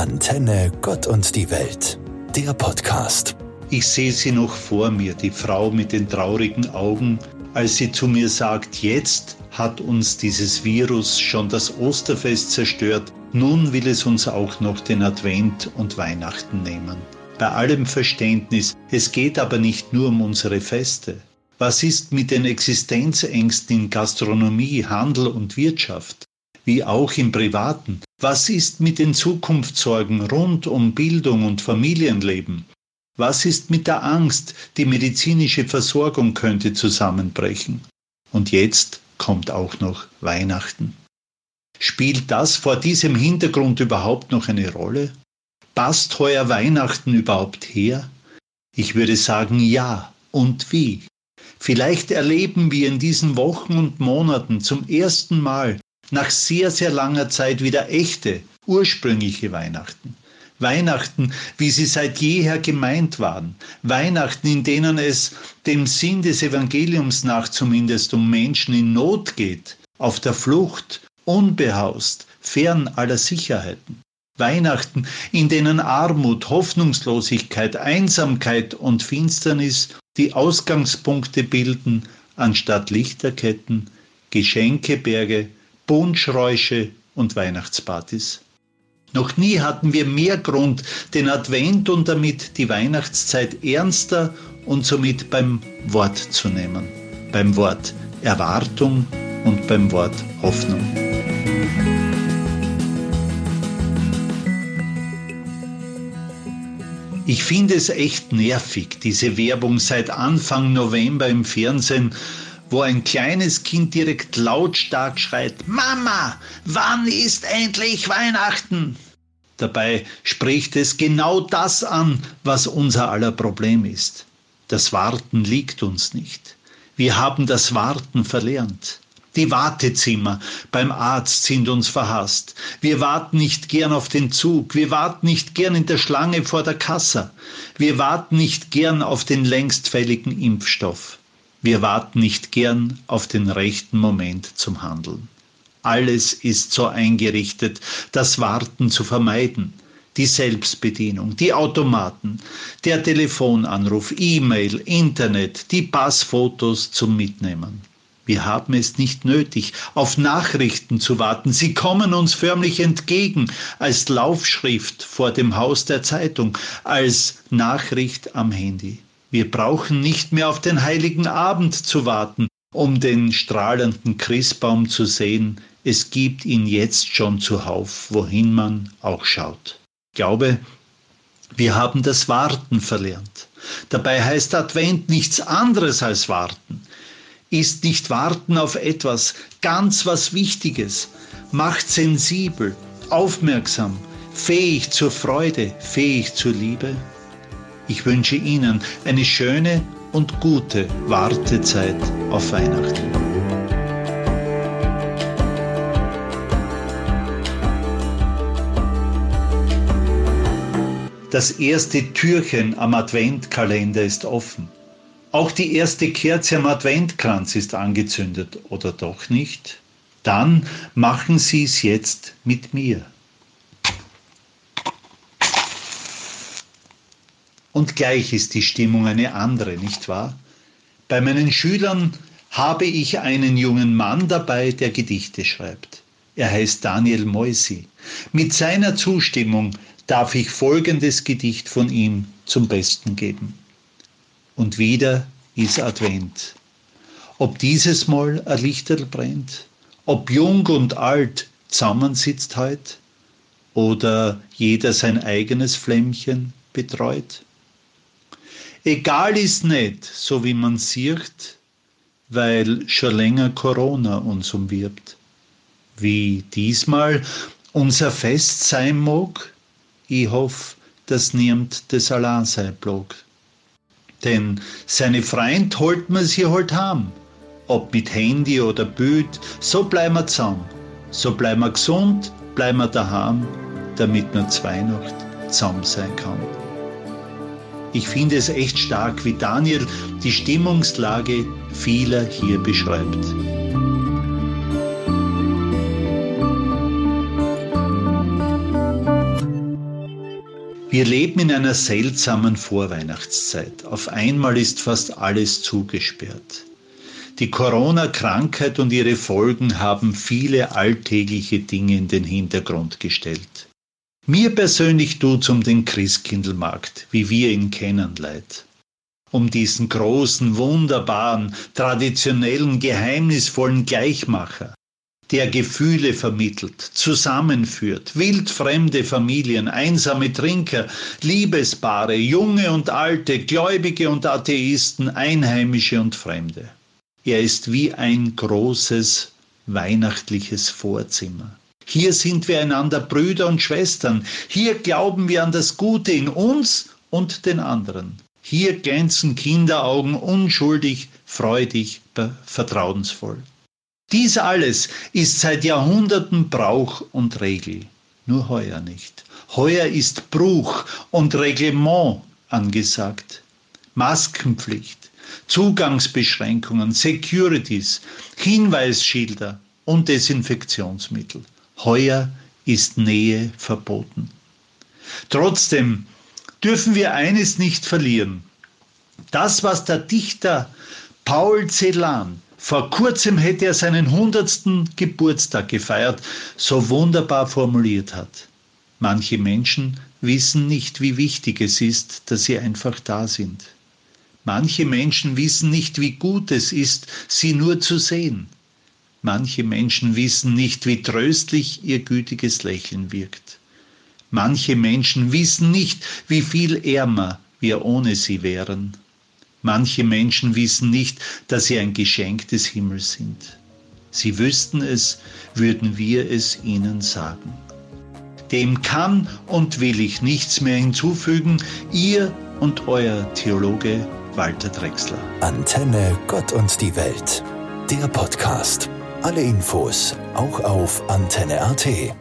Antenne Gott und die Welt, der Podcast. Ich sehe sie noch vor mir, die Frau mit den traurigen Augen, als sie zu mir sagt, jetzt hat uns dieses Virus schon das Osterfest zerstört, nun will es uns auch noch den Advent und Weihnachten nehmen. Bei allem Verständnis, es geht aber nicht nur um unsere Feste. Was ist mit den Existenzängsten in Gastronomie, Handel und Wirtschaft? Wie auch im Privaten. Was ist mit den Zukunftssorgen rund um Bildung und Familienleben? Was ist mit der Angst, die medizinische Versorgung könnte zusammenbrechen? Und jetzt kommt auch noch Weihnachten. Spielt das vor diesem Hintergrund überhaupt noch eine Rolle? Passt heuer Weihnachten überhaupt her? Ich würde sagen ja. Und wie? Vielleicht erleben wir in diesen Wochen und Monaten zum ersten Mal nach sehr, sehr langer Zeit wieder echte, ursprüngliche Weihnachten. Weihnachten, wie sie seit jeher gemeint waren. Weihnachten, in denen es dem Sinn des Evangeliums nach zumindest um Menschen in Not geht, auf der Flucht, unbehaust, fern aller Sicherheiten. Weihnachten, in denen Armut, Hoffnungslosigkeit, Einsamkeit und Finsternis die Ausgangspunkte bilden, anstatt Lichterketten, Geschenkeberge, Punschräusche und Weihnachtspartys. Noch nie hatten wir mehr Grund, den Advent und damit die Weihnachtszeit ernster und somit beim Wort zu nehmen. Beim Wort Erwartung und beim Wort Hoffnung. Ich finde es echt nervig, diese Werbung seit Anfang November im Fernsehen, wo ein kleines Kind direkt lautstark schreit, Mama, wann ist endlich Weihnachten? Dabei spricht es genau das an, was unser aller Problem ist. Das Warten liegt uns nicht. Wir haben das Warten verlernt. Die Wartezimmer beim Arzt sind uns verhasst. Wir warten nicht gern auf den Zug. Wir warten nicht gern in der Schlange vor der Kasse. Wir warten nicht gern auf den längst fälligen Impfstoff. Wir warten nicht gern auf den rechten Moment zum Handeln. Alles ist so eingerichtet, das Warten zu vermeiden. Die Selbstbedienung, die Automaten, der Telefonanruf, E-Mail, Internet, die Passfotos zum Mitnehmen. Wir haben es nicht nötig, auf Nachrichten zu warten. Sie kommen uns förmlich entgegen als Laufschrift vor dem Haus der Zeitung, als Nachricht am Handy. Wir brauchen nicht mehr auf den heiligen Abend zu warten, um den strahlenden Christbaum zu sehen. Es gibt ihn jetzt schon zuhauf, wohin man auch schaut. Glaube, wir haben das Warten verlernt. Dabei heißt Advent nichts anderes als Warten ist nicht warten auf etwas, ganz was Wichtiges, macht sensibel, aufmerksam, fähig zur Freude, fähig zur Liebe. Ich wünsche Ihnen eine schöne und gute Wartezeit auf Weihnachten. Das erste Türchen am Adventkalender ist offen. Auch die erste Kerze am Adventkranz ist angezündet, oder doch nicht? Dann machen Sie es jetzt mit mir. Und gleich ist die Stimmung eine andere, nicht wahr? Bei meinen Schülern habe ich einen jungen Mann dabei, der Gedichte schreibt. Er heißt Daniel Moisi. Mit seiner Zustimmung darf ich folgendes Gedicht von ihm zum Besten geben und wieder ist Advent. Ob dieses Mal ein Lichterl brennt, ob jung und alt zusammensitzt heut oder jeder sein eigenes Flämmchen betreut. Egal ist nicht, so wie man sieht, weil schon länger Corona uns umwirbt. Wie diesmal unser Fest sein mag, ich hoffe, dass niemand das allein sein blog. Denn seine Freund holt man sie halt haben. Ob mit Handy oder Bild, so bleiben wir zusammen. So bleiben wir gesund, bleiben wir daheim, damit man zwei Nacht zusammen sein kann. Ich finde es echt stark, wie Daniel die Stimmungslage vieler hier beschreibt. Wir leben in einer seltsamen Vorweihnachtszeit. Auf einmal ist fast alles zugesperrt. Die Corona-Krankheit und ihre Folgen haben viele alltägliche Dinge in den Hintergrund gestellt. Mir persönlich tut's um den Christkindlmarkt, wie wir ihn kennen, leid. Um diesen großen, wunderbaren, traditionellen, geheimnisvollen Gleichmacher, der Gefühle vermittelt, zusammenführt, wildfremde Familien, einsame Trinker, Liebespaare, junge und alte, Gläubige und Atheisten, Einheimische und Fremde. Er ist wie ein großes weihnachtliches Vorzimmer. Hier sind wir einander Brüder und Schwestern. Hier glauben wir an das Gute in uns und den anderen. Hier glänzen Kinderaugen unschuldig, freudig, vertrauensvoll. Dies alles ist seit Jahrhunderten Brauch und Regel, nur heuer nicht. Heuer ist Bruch und Reglement angesagt. Maskenpflicht, Zugangsbeschränkungen, Securities, Hinweisschilder und Desinfektionsmittel. Heuer ist Nähe verboten. Trotzdem dürfen wir eines nicht verlieren. Das, was der Dichter Paul Celan vor kurzem hätte er seinen hundertsten Geburtstag gefeiert, so wunderbar formuliert hat. Manche Menschen wissen nicht, wie wichtig es ist, dass sie einfach da sind. Manche Menschen wissen nicht, wie gut es ist, sie nur zu sehen. Manche Menschen wissen nicht, wie tröstlich ihr gütiges Lächeln wirkt. Manche Menschen wissen nicht, wie viel ärmer wir ohne sie wären. Manche Menschen wissen nicht, dass sie ein Geschenk des Himmels sind. Sie wüssten es, würden wir es ihnen sagen. Dem kann und will ich nichts mehr hinzufügen, ihr und euer Theologe Walter Drexler. Antenne Gott und die Welt, der Podcast. Alle Infos auch auf antenne.at.